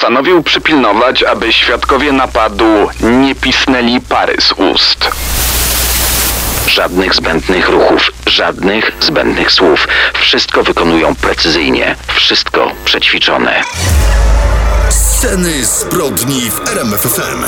postanowił przypilnować, aby świadkowie napadu nie pisnęli pary z ust. Żadnych zbędnych ruchów, żadnych zbędnych słów. Wszystko wykonują precyzyjnie, wszystko przećwiczone. Sceny zbrodni w RMFFM.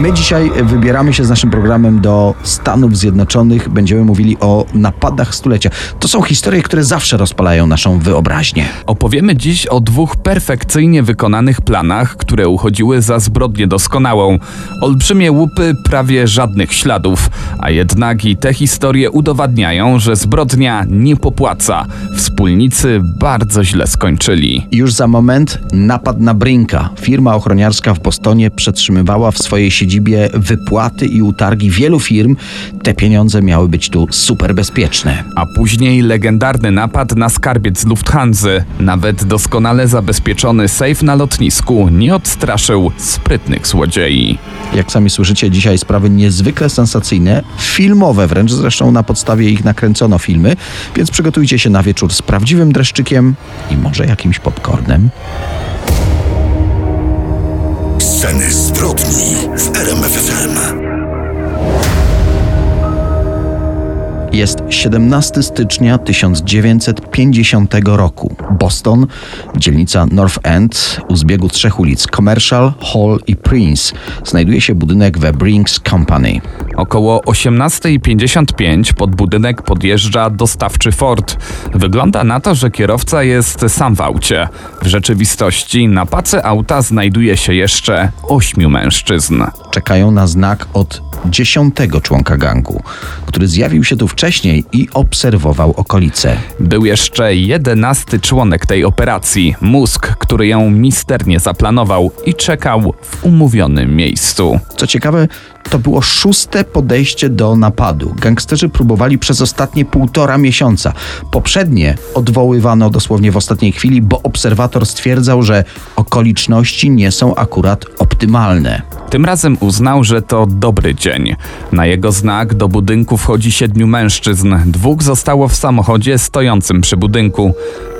My dzisiaj wybieramy się z naszym programem do Stanów Zjednoczonych. Będziemy mówili o napadach stulecia. To są historie, które zawsze rozpalają naszą wyobraźnię. Opowiemy dziś o dwóch perfekcyjnie wykonanych planach, które uchodziły za zbrodnię doskonałą. Olbrzymie łupy, prawie żadnych śladów, a jednak i te historie udowadniają, że zbrodnia nie popłaca. Wspólnicy bardzo źle skończyli. Już za moment napad na Brinka. Firma ochroniarska w Bostonie przetrzymywała w swojej siedzibie wypłaty i utargi wielu firm. Te pieniądze miały być tu super bezpieczne. A później legendarny napad na skarbiec Lufthansa. Nawet doskonale zabezpieczony safe na lotnisku nie odstraszył sprytnych złodziei. Jak sami słyszycie, dzisiaj sprawy niezwykle sensacyjne, filmowe wręcz, zresztą na podstawie ich nakręcono filmy, więc przygotujcie się na wieczór z prawdziwym dreszczykiem i może jakimś popcornem. Sceny zbrodni w RMFFM. Jest 17 stycznia 1950 roku. Boston, dzielnica North End, u zbiegu trzech ulic Commercial, Hall i Prince. Znajduje się budynek The Brinks Company. Około 18.55 pod budynek podjeżdża dostawczy Ford. Wygląda na to, że kierowca jest sam w aucie. W rzeczywistości na pace auta znajduje się jeszcze ośmiu mężczyzn. Czekają na znak od dziesiątego członka gangu, który zjawił się tu wcześniej i obserwował okolice. Był jeszcze jedenasty członek tej operacji, mózg, który ją misternie zaplanował i czekał w umówionym miejscu. Co ciekawe, to było szóste podejście do napadu. Gangsterzy próbowali przez ostatnie półtora miesiąca. Poprzednie odwoływano dosłownie w ostatniej chwili, bo obserwator stwierdzał, że okoliczności nie są akurat optymalne. Tym razem uznał, że to dobry dzień. Na jego znak do budynku wchodzi siedmiu mężczyzn. Dwóch zostało w samochodzie stojącym przy budynku.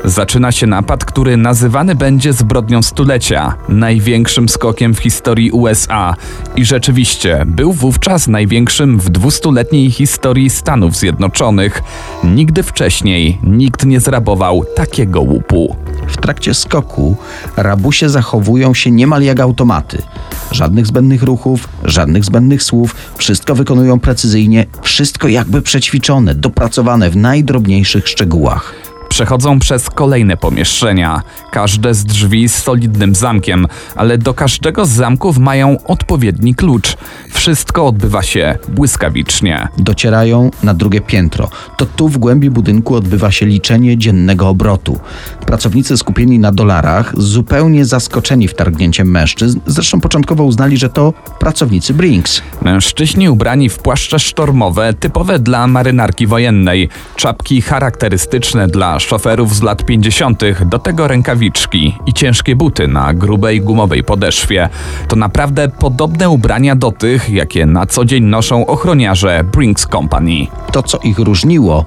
Zaczyna się napad, który nazywany będzie zbrodnią stulecia, największym skokiem w historii USA. I rzeczywiście był wówczas największym w dwustuletniej historii Stanów Zjednoczonych. Nigdy wcześniej nikt nie zrabował takiego łupu. W trakcie skoku rabusie zachowują się niemal jak automaty. Żadnych zbędnych ruchów, żadnych zbędnych słów, wszystko wykonują precyzyjnie, wszystko jakby przećwiczone, dopracowane w najdrobniejszych szczegółach. Przechodzą przez kolejne pomieszczenia, każde z drzwi z solidnym zamkiem, ale do każdego z zamków mają odpowiedni klucz. Wszystko odbywa się błyskawicznie. Docierają na drugie piętro. To tu w głębi budynku odbywa się liczenie dziennego obrotu. Pracownicy skupieni na dolarach, zupełnie zaskoczeni wtargnięciem mężczyzn, zresztą początkowo uznali, że to pracownicy Brinks. Mężczyźni ubrani w płaszcze sztormowe, typowe dla marynarki wojennej, czapki charakterystyczne dla szoferów z lat 50., do tego rękawiczki i ciężkie buty na grubej gumowej podeszwie. To naprawdę podobne ubrania do tych, jakie na co dzień noszą ochroniarze Brinks Company. To, co ich różniło,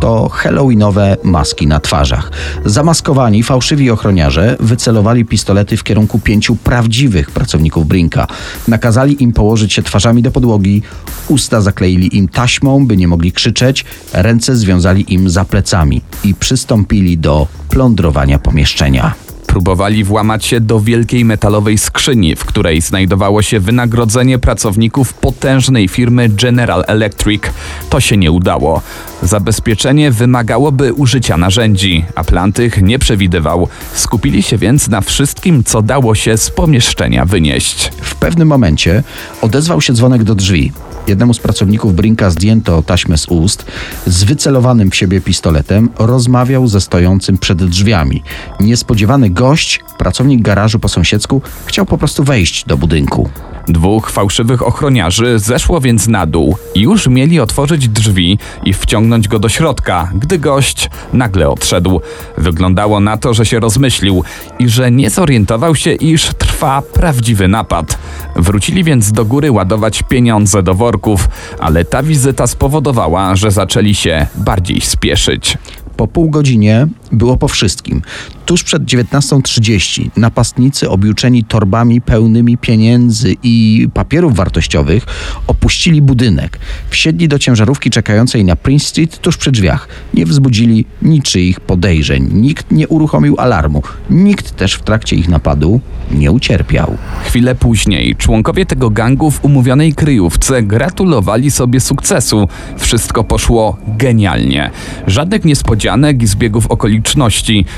to halloweenowe maski na twarzach. Zamaskowani, fałszywi ochroniarze wycelowali pistolety w kierunku pięciu prawdziwych pracowników Brinka. Nakazali im położyć się twarzami do podłogi, usta zakleili im taśmą, by nie mogli krzyczeć, ręce związali im za plecami i przystąpili do plądrowania pomieszczenia. Próbowali włamać się do wielkiej metalowej skrzyni, w której znajdowało się wynagrodzenie pracowników potężnej firmy General Electric. To się nie udało. Zabezpieczenie wymagałoby użycia narzędzi, a plan tych nie przewidywał. Skupili się więc na wszystkim, co dało się z pomieszczenia wynieść. W pewnym momencie odezwał się dzwonek do drzwi. Jednemu z pracowników Brinka zdjęto taśmę z ust. Z wycelowanym w siebie pistoletem rozmawiał ze stojącym przed drzwiami. Niespodziewany gość, pracownik garażu po sąsiedzku, chciał po prostu wejść do budynku. Dwóch fałszywych ochroniarzy zeszło więc na dół i już mieli otworzyć drzwi i wciągnąć go do środka, gdy gość nagle odszedł. Wyglądało na to, że się rozmyślił i że nie zorientował się, iż trwa prawdziwy napad. Wrócili więc do góry ładować pieniądze do worków, ale ta wizyta spowodowała, że zaczęli się bardziej spieszyć. Po pół godzinie było po wszystkim. Tuż przed 19.30 napastnicy objuczeni torbami pełnymi pieniędzy i papierów wartościowych opuścili budynek. Wsiedli do ciężarówki czekającej na Prince Street tuż przy drzwiach. Nie wzbudzili niczyich podejrzeń. Nikt nie uruchomił alarmu. Nikt też w trakcie ich napadu nie ucierpiał. Chwilę później członkowie tego gangu w umówionej kryjówce gratulowali sobie sukcesu. Wszystko poszło genialnie. Żadnych niespodzianek i zbiegów okoliczności,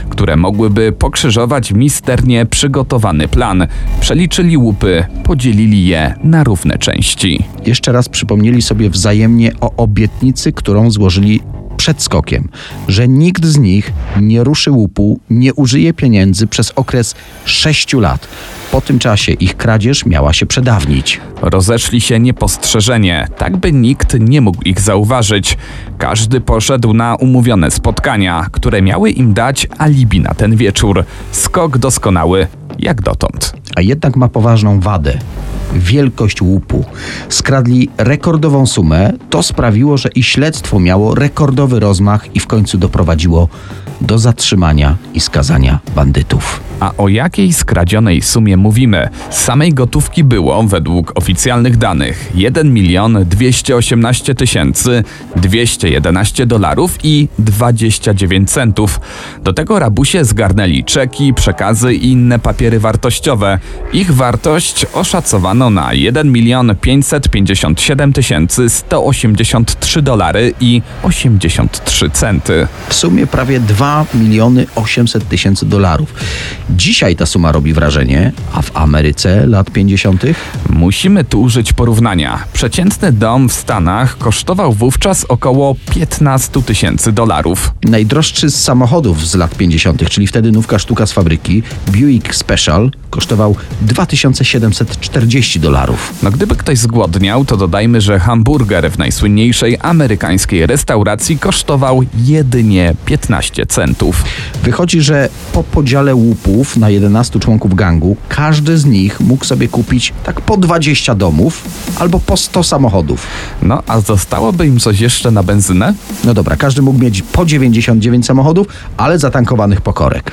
które mogłyby pokrzyżować misternie przygotowany plan. Przeliczyli łupy, podzielili je na równe części. Jeszcze raz przypomnieli sobie wzajemnie o obietnicy, którą złożyli przed skokiem, że nikt z nich nie ruszy łupu, nie użyje pieniędzy przez okres sześciu lat. Po tym czasie ich kradzież miała się przedawnić. Rozeszli się niepostrzeżenie, tak by nikt nie mógł ich zauważyć. Każdy poszedł na umówione spotkania, które miały im dać alibi na ten wieczór. Skok doskonały, jak dotąd. A jednak ma poważną wadę. Wielkość łupu. Skradli rekordową sumę, to sprawiło, że i śledztwo miało rekordowy rozmach i w końcu doprowadziło do zatrzymania i skazania bandytów. A o jakiej skradzionej sumie mówimy? Samej gotówki było, według oficjalnych danych, 1 milion 218 tysięcy 211 dolarów i 29 centów. Do tego rabusie zgarnęli czeki, przekazy i inne papiery wartościowe. Ich wartość oszacowano na 1 milion 557 tysięcy 183 dolary i 83 centy. W sumie prawie 2 miliony 800 tysięcy dolarów. Dzisiaj ta suma robi wrażenie, a w Ameryce lat 50. Musimy tu użyć porównania. Przeciętny dom w Stanach kosztował wówczas około 15 tysięcy dolarów. Najdroższy z samochodów z lat 50., czyli wtedy nówka sztuka z fabryki, Buick Special, kosztował 2740 dolarów. No gdyby ktoś zgłodniał, to dodajmy, że hamburger w najsłynniejszej amerykańskiej restauracji kosztował jedynie 15 centów. Wychodzi, że po podziale łupów na 11 członków gangu, każdy z nich mógł sobie kupić tak po 20 domów albo po 100 samochodów. No a zostałoby im coś jeszcze na benzynę? No dobra, każdy mógł mieć po 99 samochodów, ale zatankowanych po korek.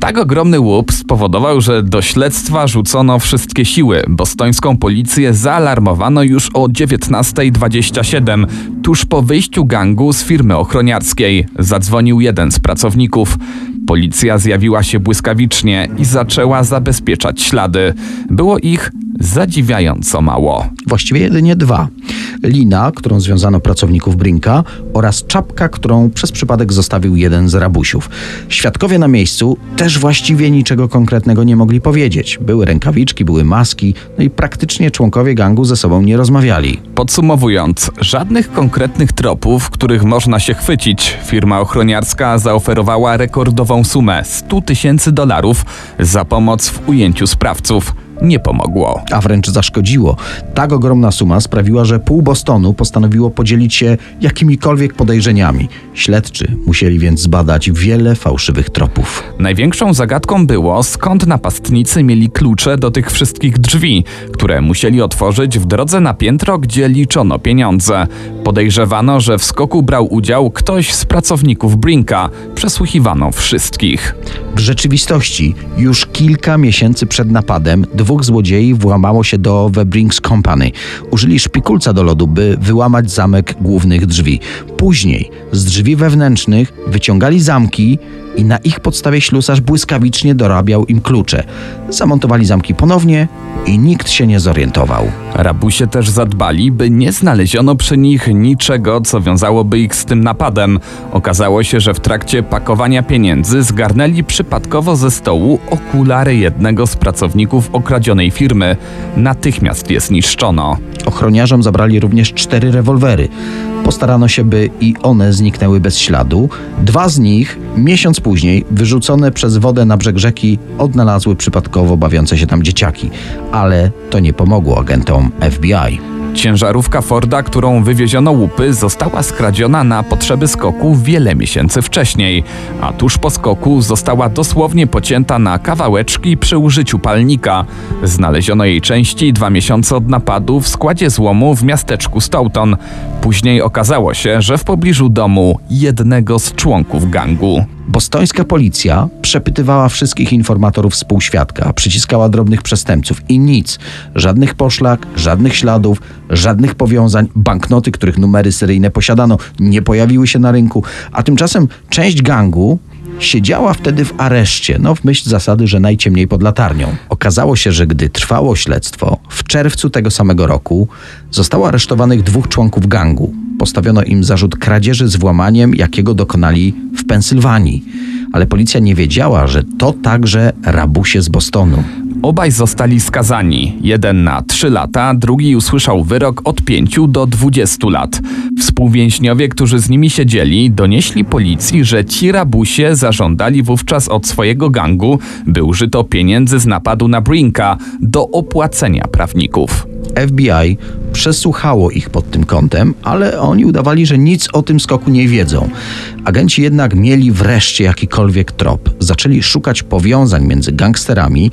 Tak ogromny łup spowodował, że do śledztwa rzucono wszystkie siły. Bostońską policję zaalarmowano już o 19.27, tuż po wyjściu gangu z firmy ochroniarskiej. Zadzwonił jeden z pracowników. Policja zjawiła się błyskawicznie i zaczęła zabezpieczać ślady. Było ich zadziwiająco mało. Właściwie jedynie dwa. Lina, którą związano pracowników Brinka oraz czapka, którą przez przypadek zostawił jeden z rabusiów. Świadkowie na miejscu też właściwie niczego konkretnego nie mogli powiedzieć. Były rękawiczki, były maski, no i praktycznie członkowie gangu ze sobą nie rozmawiali. Podsumowując, żadnych konkretnych tropów, których można się chwycić. Firma ochroniarska zaoferowała rekordową sumę 100 tysięcy dolarów za pomoc w ujęciu sprawców. Nie pomogło. a wręcz zaszkodziło. Tak ogromna suma sprawiła, że pół Bostonu postanowiło podzielić się jakimikolwiek podejrzeniami. Śledczy musieli więc zbadać wiele fałszywych tropów. Największą zagadką było, skąd napastnicy mieli klucze do tych wszystkich drzwi, które musieli otworzyć w drodze na piętro, gdzie liczono pieniądze. Podejrzewano, że w skoku brał udział ktoś z pracowników Brinka. Przesłuchiwano wszystkich. W rzeczywistości już kilka miesięcy przed napadem dwóch złodziei włamało się do The Brinks Company. Użyli szpikulca do lodu, by wyłamać zamek głównych drzwi. Później z drzwi wewnętrznych wyciągali zamki i na ich podstawie ślusarz błyskawicznie dorabiał im klucze. Zamontowali zamki ponownie i nikt się nie zorientował. Rabusie też zadbali, by nie znaleziono przy nich niczego, co wiązałoby ich z tym napadem. Okazało się, że w trakcie pakowania pieniędzy zgarnęli przypadkowo ze stołu okulary jednego z pracowników okradzionej firmy. Natychmiast je zniszczono. Ochroniarzom zabrali również cztery rewolwery. Postarano się, by i one zniknęły bez śladu. Dwa z nich, miesiąc później, wyrzucone przez wodę na brzeg rzeki, odnalazły przypadkowo bawiące się tam dzieciaki. Ale to nie pomogło agentom FBI. Ciężarówka Forda, którą wywieziono łupy, została skradziona na potrzeby skoku wiele miesięcy wcześniej, a tuż po skoku została dosłownie pocięta na kawałeczki przy użyciu palnika. Znaleziono jej części dwa miesiące od napadu w składzie złomu w miasteczku Stoughton. Później okazało się, że w pobliżu domu jednego z członków gangu. Bostońska policja przepytywała wszystkich informatorów współświadka, przyciskała drobnych przestępców i nic. Żadnych poszlak, żadnych śladów, żadnych powiązań. Banknoty, których numery seryjne posiadano, nie pojawiły się na rynku. A tymczasem część gangu siedziała wtedy w areszcie, no w myśl zasady, że najciemniej pod latarnią. Okazało się, że gdy trwało śledztwo, w czerwcu tego samego roku zostało aresztowanych dwóch członków gangu. Postawiono im zarzut kradzieży z włamaniem, jakiego dokonali w Pensylwanii. Ale policja nie wiedziała, że to także rabusie z Bostonu. Obaj zostali skazani. Jeden na 3 lata, drugi usłyszał wyrok od 5 do 20 lat. Współwięźniowie, którzy z nimi siedzieli, donieśli policji, że ci rabusie zażądali wówczas od swojego gangu, by użyto pieniędzy z napadu na Brinka do opłacenia prawników. FBI przesłuchało ich pod tym kątem, ale oni udawali, że nic o tym skoku nie wiedzą. Agenci jednak mieli wreszcie jakikolwiek trop. Zaczęli szukać powiązań między gangsterami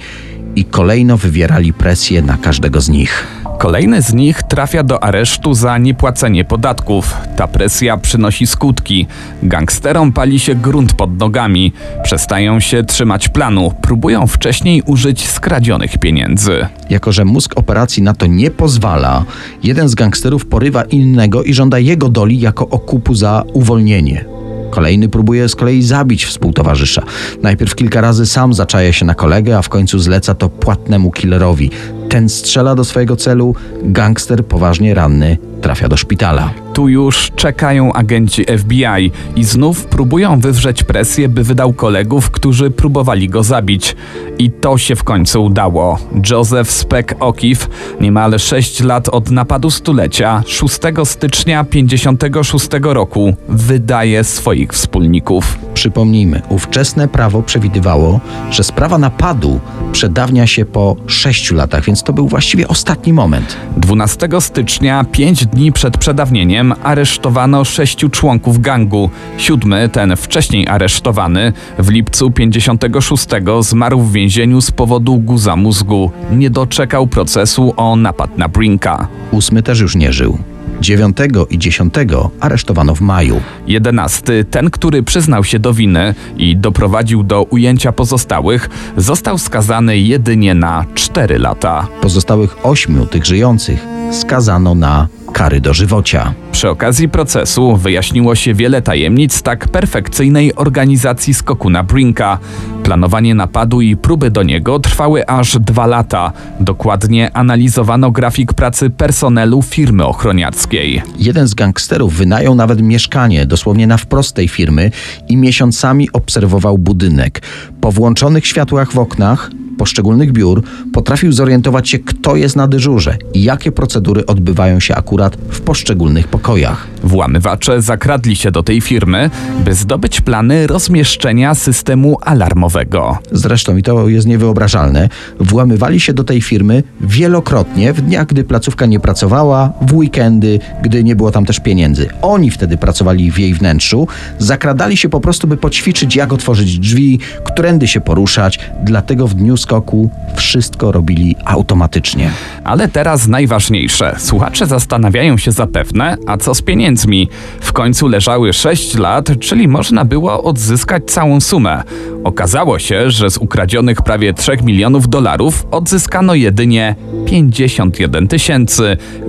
i kolejno wywierali presję na każdego z nich. Kolejny z nich trafia do aresztu za niepłacenie podatków. Ta presja przynosi skutki. Gangsterom pali się grunt pod nogami. Przestają się trzymać planu. Próbują wcześniej użyć skradzionych pieniędzy. Jako, że mózg operacji na to nie pozwala, jeden z gangsterów porywa innego i żąda jego doli jako okupu za uwolnienie. Kolejny próbuje z kolei zabić współtowarzysza. Najpierw kilka razy sam zaczaja się na kolegę, a w końcu zleca to płatnemu killerowi. Ten strzela do swojego celu, gangster poważnie ranny trafia do szpitala. Tu już czekają agenci FBI i znów próbują wywrzeć presję, by wydał kolegów, którzy próbowali go zabić. I to się w końcu udało. Joseph Speck O'Keefe, niemal 6 lat od napadu stulecia, 6 stycznia 56 roku, wydaje swoich wspólników. Przypomnijmy, ówczesne prawo przewidywało, że sprawa napadu przedawnia się po 6 latach, więc to był właściwie ostatni moment. 12 stycznia, 5 dni przed przedawnieniem, aresztowano sześciu członków gangu. Siódmy, ten wcześniej aresztowany, w lipcu 56 zmarł w więzieniu z powodu guza mózgu. Nie doczekał procesu o napad na Brinka. Ósmy też już nie żył. 9 i 10 aresztowano w maju. 11. Ten, który przyznał się do winy i doprowadził do ujęcia pozostałych, został skazany jedynie na 4 lata. Pozostałych ośmiu tych żyjących skazano na kary dożywocia. Przy okazji procesu wyjaśniło się wiele tajemnic tak perfekcyjnej organizacji skoku na Brinka. Planowanie napadu i próby do niego trwały aż dwa lata. Dokładnie analizowano grafik pracy personelu firmy ochroniarskiej. Jeden z gangsterów wynajął nawet mieszkanie dosłownie na wprost tej firmy i miesiącami obserwował budynek. Po włączonych światłach w oknach poszczególnych biur potrafił zorientować się, kto jest na dyżurze i jakie procedury odbywają się akurat w poszczególnych pokojach. Włamywacze zakradli się do tej firmy, by zdobyć plany rozmieszczenia systemu alarmowego. Zresztą, i to jest niewyobrażalne, włamywali się do tej firmy wielokrotnie w dniach, gdy placówka nie pracowała, w weekendy, gdy nie było tam też pieniędzy. Oni wtedy pracowali w jej wnętrzu, zakradali się po prostu, by poćwiczyć, jak otworzyć drzwi, którędy się poruszać, dlatego w dniu skoku wszystko robili automatycznie. Ale teraz najważniejsze. Słuchacze zastanawiają się zapewne, a co z pieniędzmi? W końcu leżały 6 lat, czyli można było odzyskać całą sumę. Okazało się, że z ukradzionych prawie 3 milionów dolarów odzyskano jedynie 51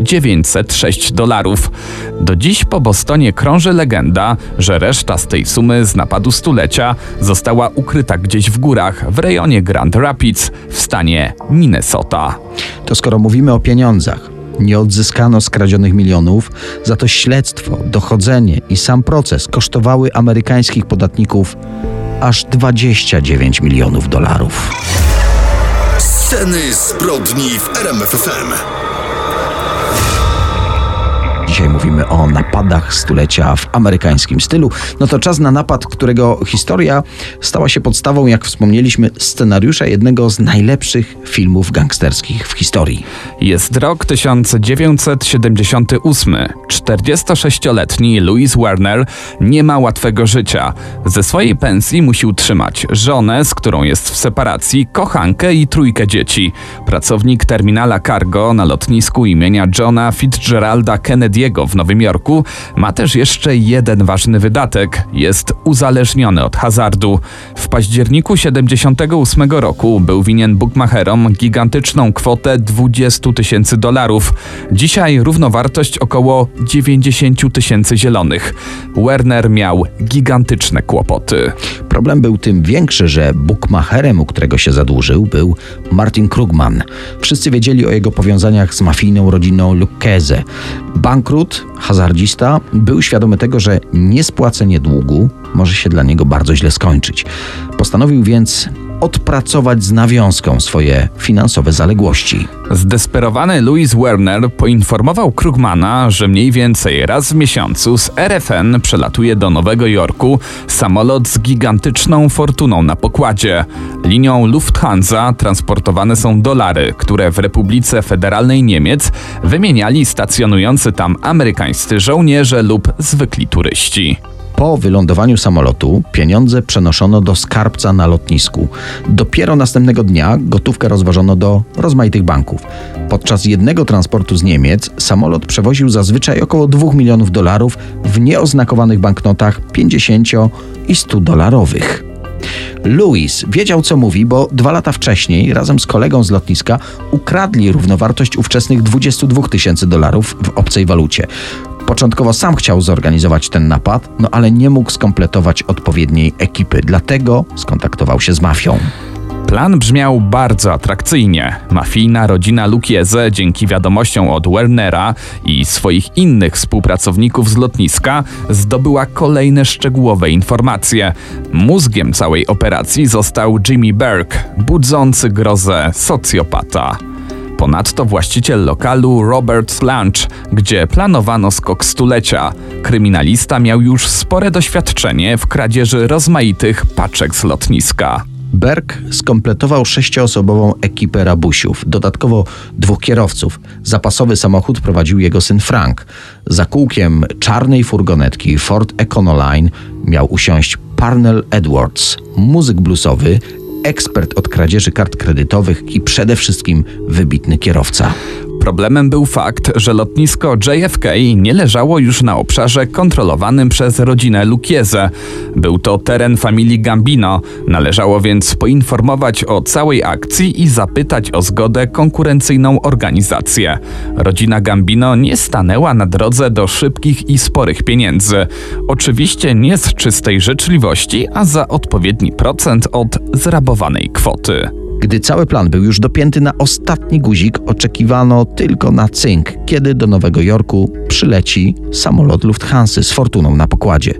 906 dolarów. Do dziś po Bostonie krąży legenda, że reszta z tej sumy z napadu stulecia została ukryta gdzieś w górach w rejonie Grand Rapids w stanie Minnesota. To skoro mówimy o pieniądzach, nie odzyskano skradzionych milionów, za to śledztwo, dochodzenie i sam proces kosztowały amerykańskich podatników aż 29 milionów dolarów. Sceny zbrodni w RMFFM. Dzisiaj mówimy o napadach stulecia w amerykańskim stylu. No to czas na napad, którego historia stała się podstawą, jak wspomnieliśmy, scenariusza jednego z najlepszych filmów gangsterskich w historii. Jest rok 1978. 46-letni Louis Werner nie ma łatwego życia. Ze swojej pensji musi utrzymać żonę, z którą jest w separacji, kochankę i trójkę dzieci. Pracownik terminala cargo na lotnisku imienia Johna Fitzgeralda Kennedy'ego w Nowym Jorku, ma też jeszcze jeden ważny wydatek. Jest uzależniony od hazardu. W październiku 78 roku był winien bookmacherom gigantyczną kwotę 20 tysięcy dolarów. Dzisiaj równowartość około 90 tysięcy zielonych. Werner miał gigantyczne kłopoty. Problem był tym większy, że bookmacherem, u którego się zadłużył, był Martin Krugman. Wszyscy wiedzieli o jego powiązaniach z mafijną rodziną Lucchese. Bankrut, hazardzista, był świadomy tego, że niespłacenie długu może się dla niego bardzo źle skończyć. Postanowił więc odpracować z nawiązką swoje finansowe zaległości. Zdesperowany Louis Werner poinformował Krugmana, że mniej więcej raz w miesiącu z RFN przelatuje do Nowego Jorku samolot z gigantyczną fortuną na pokładzie. Linią Lufthansa transportowane są dolary, które w Republice Federalnej Niemiec wymieniali stacjonujący tam amerykańscy żołnierze lub zwykli turyści. Po wylądowaniu samolotu pieniądze przenoszono do skarbca na lotnisku. Dopiero następnego dnia gotówkę rozwożono do rozmaitych banków. Podczas jednego transportu z Niemiec samolot przewoził zazwyczaj około 2 milionów dolarów w nieoznakowanych banknotach 50 i 100 dolarowych. Louis wiedział, co mówi, bo dwa lata wcześniej razem z kolegą z lotniska ukradli równowartość ówczesnych 22 tysięcy dolarów w obcej walucie. Początkowo sam chciał zorganizować ten napad, no ale nie mógł skompletować odpowiedniej ekipy, dlatego skontaktował się z mafią. Plan brzmiał bardzo atrakcyjnie. Mafijna rodzina Lukieze dzięki wiadomościom od Wernera i swoich innych współpracowników z lotniska zdobyła kolejne szczegółowe informacje. Mózgiem całej operacji został Jimmy Burke, budzący grozę socjopata. Ponadto właściciel lokalu Robert's Lunch, gdzie planowano skok stulecia. Kryminalista miał już spore doświadczenie w kradzieży rozmaitych paczek z lotniska. Berg skompletował sześcioosobową ekipę rabusiów, dodatkowo dwóch kierowców. Zapasowy samochód prowadził jego syn Frank. Za kółkiem czarnej furgonetki Ford Econoline miał usiąść Parnell Edwards, muzyk bluesowy, ekspert od kradzieży kart kredytowych i przede wszystkim wybitny kierowca. Problemem był fakt, że lotnisko JFK nie leżało już na obszarze kontrolowanym przez rodzinę Lukieze. Był to teren familii Gambino, należało więc poinformować o całej akcji i zapytać o zgodę konkurencyjną organizację. Rodzina Gambino nie stanęła na drodze do szybkich i sporych pieniędzy. Oczywiście nie z czystej życzliwości, a za odpowiedni procent od zrabowanej kwoty. Gdy cały plan był już dopięty na ostatni guzik, oczekiwano tylko na cynk, kiedy do Nowego Jorku przyleci samolot Lufthansa z fortuną na pokładzie.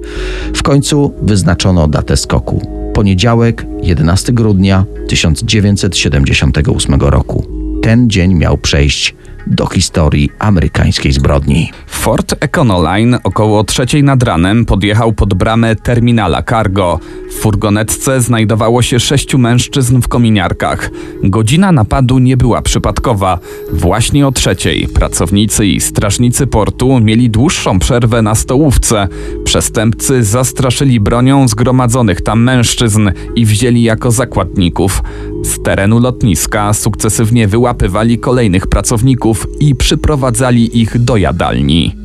W końcu wyznaczono datę skoku. Poniedziałek, 11 grudnia 1978 roku. Ten dzień miał przejść do historii amerykańskiej zbrodni. Ford Econoline około trzeciej nad ranem podjechał pod bramę terminala cargo. W furgonetce znajdowało się sześciu mężczyzn w kominiarkach. Godzina napadu nie była przypadkowa. Właśnie o trzeciej pracownicy i strażnicy portu mieli dłuższą przerwę na stołówce. Przestępcy zastraszyli bronią zgromadzonych tam mężczyzn i wzięli jako zakładników. Z terenu lotniska sukcesywnie wyłapywali kolejnych pracowników i przyprowadzali ich do jadalni.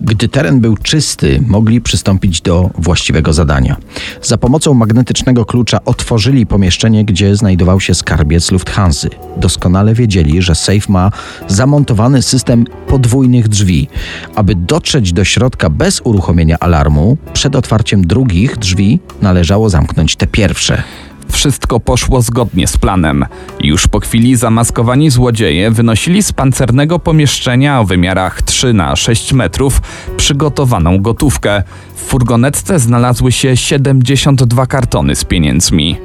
Gdy teren był czysty, mogli przystąpić do właściwego zadania. Za pomocą magnetycznego klucza otworzyli pomieszczenie, gdzie znajdował się skarbiec Lufthansa. Doskonale wiedzieli, że safe ma zamontowany system podwójnych drzwi. Aby dotrzeć do środka bez uruchomienia alarmu, przed otwarciem drugich drzwi należało zamknąć te pierwsze. Wszystko poszło zgodnie z planem. Już po chwili zamaskowani złodzieje wynosili z pancernego pomieszczenia o wymiarach 3 na 6 metrów przygotowaną gotówkę. W furgonetce znalazły się 72 kartony z pieniędzmi.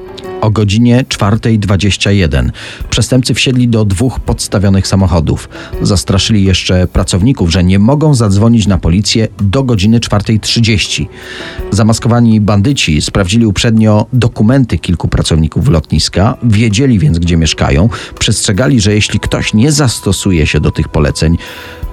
O godzinie 4.21 przestępcy wsiedli do dwóch podstawionych samochodów. Zastraszyli jeszcze pracowników, że nie mogą zadzwonić na policję do godziny 4.30. Zamaskowani bandyci sprawdzili uprzednio dokumenty kilku pracowników lotniska, wiedzieli więc gdzie mieszkają, przestrzegali, że jeśli ktoś nie zastosuje się do tych poleceń,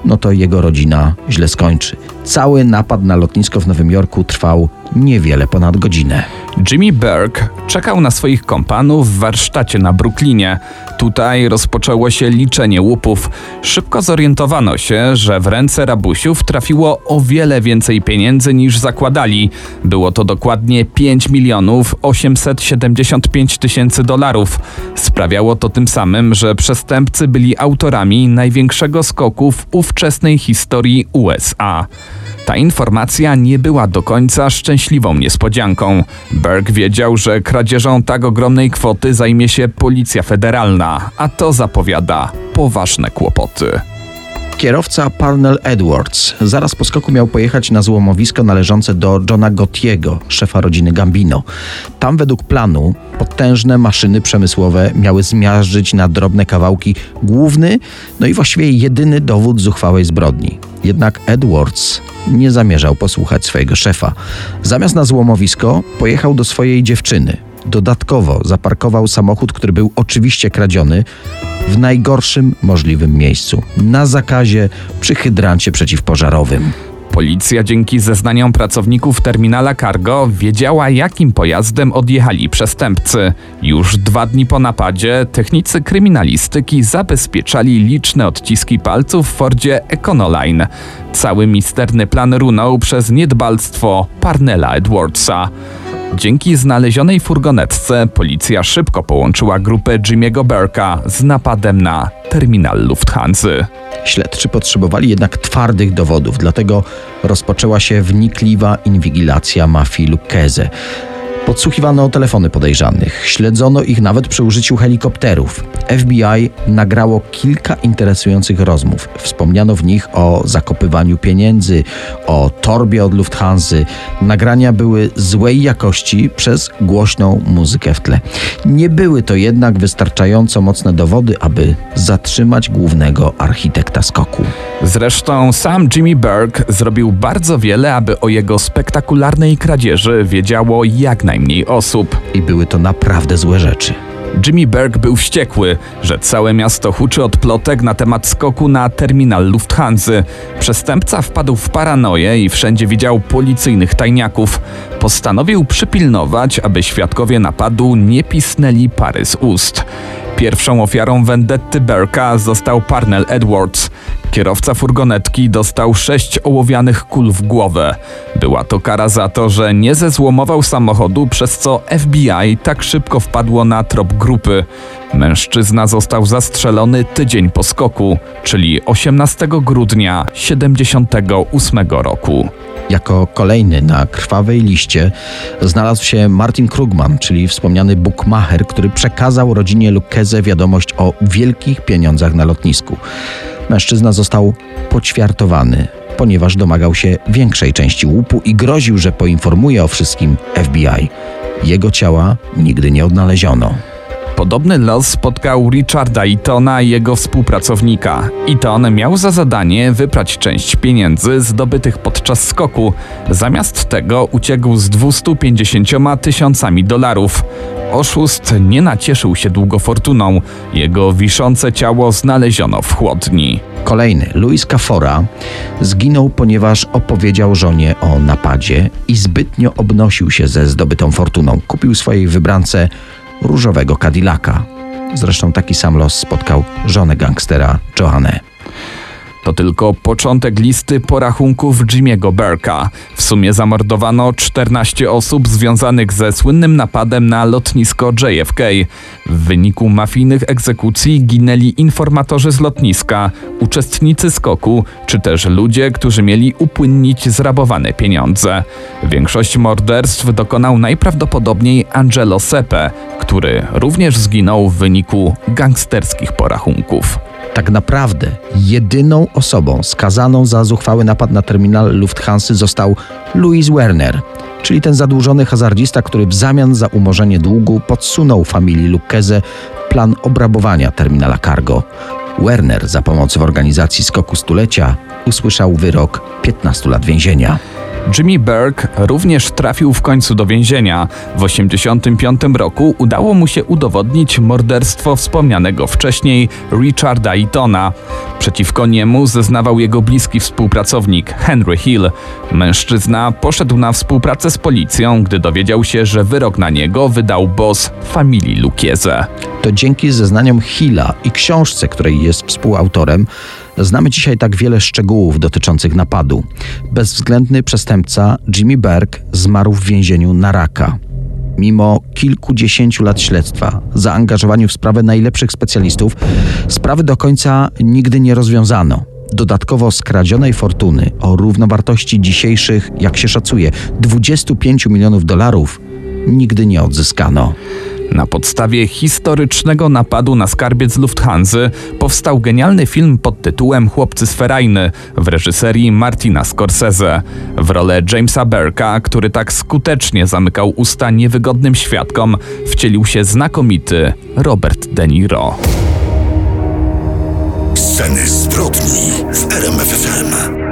no to jego rodzina źle skończy. Cały napad na lotnisko w Nowym Jorku trwał niewiele ponad godzinę. Jimmy Burke czekał na swoich kompanów w warsztacie na Brooklynie. Tutaj rozpoczęło się liczenie łupów. Szybko zorientowano się, że w ręce rabusiów trafiło o wiele więcej pieniędzy niż zakładali. Było to dokładnie 5 milionów 875 tysięcy dolarów. Sprawiało to tym samym, że przestępcy byli autorami największego skoku w ówczesnej historii USA. Ta informacja nie była do końca szczęśliwą niespodzianką. Berg wiedział, że kradzieżą tak ogromnej kwoty zajmie się Policja Federalna, a to zapowiada poważne kłopoty. Kierowca Parnell Edwards zaraz po skoku miał pojechać na złomowisko należące do Johna Gottiego, szefa rodziny Gambino. Tam według planu potężne maszyny przemysłowe miały zmiażdżyć na drobne kawałki główny, no i właściwie jedyny dowód zuchwałej zbrodni. Jednak Edwards nie zamierzał posłuchać swojego szefa. Zamiast na złomowisko pojechał do swojej dziewczyny. Dodatkowo zaparkował samochód, który był oczywiście kradziony, w najgorszym możliwym miejscu na zakazie przy hydrancie przeciwpożarowym. Policja dzięki zeznaniom pracowników terminala cargo wiedziała, jakim pojazdem odjechali przestępcy. Już dwa dni po napadzie technicy kryminalistyki zabezpieczali liczne odciski palców w Fordzie Econoline. Cały misterny plan runął przez niedbalstwo Parnella Edwardsa. Dzięki znalezionej furgonetce policja szybko połączyła grupę Jimmy'ego Burka z napadem na terminal Lufthansa. Śledczy potrzebowali jednak twardych dowodów, dlatego rozpoczęła się wnikliwa inwigilacja mafii Lucchese. Podsłuchiwano telefony podejrzanych, śledzono ich nawet przy użyciu helikopterów. FBI nagrało kilka interesujących rozmów. Wspomniano w nich o zakopywaniu pieniędzy, o torbie od Lufthansa. Nagrania były złej jakości przez głośną muzykę w tle. Nie były to jednak wystarczająco mocne dowody, aby zatrzymać głównego architekta skoku. Zresztą sam Jimmy Burke zrobił bardzo wiele, aby o jego spektakularnej kradzieży wiedziało jak najmniej osób. I były to naprawdę złe rzeczy. Jimmy Berg był wściekły, że całe miasto huczy od plotek na temat skoku na terminal Lufthansa. Przestępca wpadł w paranoję i wszędzie widział policyjnych tajniaków. Postanowił przypilnować, aby świadkowie napadu nie pisnęli pary z ust. Pierwszą ofiarą vendetty Berka został Parnell Edwards. Kierowca furgonetki dostał sześć ołowianych kul w głowę. Była to kara za to, że nie zezłomował samochodu, przez co FBI tak szybko wpadło na trop grupy. Mężczyzna został zastrzelony tydzień po skoku, czyli 18 grudnia 78 roku. Jako kolejny na krwawej liście znalazł się Martin Krugman, czyli wspomniany bookmacher, który przekazał rodzinie Lucchese wiadomość o wielkich pieniądzach na lotnisku. Mężczyzna został poćwiartowany, ponieważ domagał się większej części łupu i groził, że poinformuje o wszystkim FBI. Jego ciała nigdy nie odnaleziono. Podobny los spotkał Richarda Eatona i jego współpracownika. Eaton miał za zadanie wyprać część pieniędzy zdobytych podczas skoku. Zamiast tego uciekł z 250 tysiącami dolarów. Oszust nie nacieszył się długo fortuną. Jego wiszące ciało znaleziono w chłodni. Kolejny, Luis Cafora, zginął, ponieważ opowiedział żonie o napadzie i zbytnio obnosił się ze zdobytą fortuną. Kupił swojej wybrance różowego Cadillaca. Zresztą taki sam los spotkał żonę gangstera Joannę. To tylko początek listy porachunków Jimmy'ego Burka. W sumie zamordowano 14 osób związanych ze słynnym napadem na lotnisko JFK. W wyniku mafijnych egzekucji ginęli informatorzy z lotniska, uczestnicy skoku, czy też ludzie, którzy mieli upłynnić zrabowane pieniądze. Większość morderstw dokonał najprawdopodobniej Angelo Sepe, który również zginął w wyniku gangsterskich porachunków. Tak naprawdę jedyną osobą skazaną za zuchwały napad na terminal Lufthansa został Louis Werner, czyli ten zadłużony hazardzista, który w zamian za umorzenie długu podsunął familii Lucchese plan obrabowania terminala cargo. Werner za pomoc w organizacji skoku stulecia usłyszał wyrok 15 lat więzienia. Jimmy Burke również trafił w końcu do więzienia. W 1985 roku udało mu się udowodnić morderstwo wspomnianego wcześniej Richarda Eatona. Przeciwko niemu zeznawał jego bliski współpracownik Henry Hill. Mężczyzna poszedł na współpracę z policją, gdy dowiedział się, że wyrok na niego wydał boss familii Lukieze. To dzięki zeznaniom Hilla i książce, której jest współautorem, znamy dzisiaj tak wiele szczegółów dotyczących napadu. Bezwzględny przestępca Jimmy Berg zmarł w więzieniu na raka. Mimo kilkudziesięciu lat śledztwa, zaangażowaniu w sprawę najlepszych specjalistów, sprawy do końca nigdy nie rozwiązano. Dodatkowo skradzionej fortuny o równowartości dzisiejszych, jak się szacuje, 25 milionów dolarów nigdy nie odzyskano. Na podstawie historycznego napadu na skarbiec Lufthansa powstał genialny film pod tytułem Chłopcy z Ferajny w reżyserii Martina Scorsese. W rolę Jamesa Berka, który tak skutecznie zamykał usta niewygodnym świadkom, wcielił się znakomity Robert De Niro. Sceny zbrodni w RMF FM.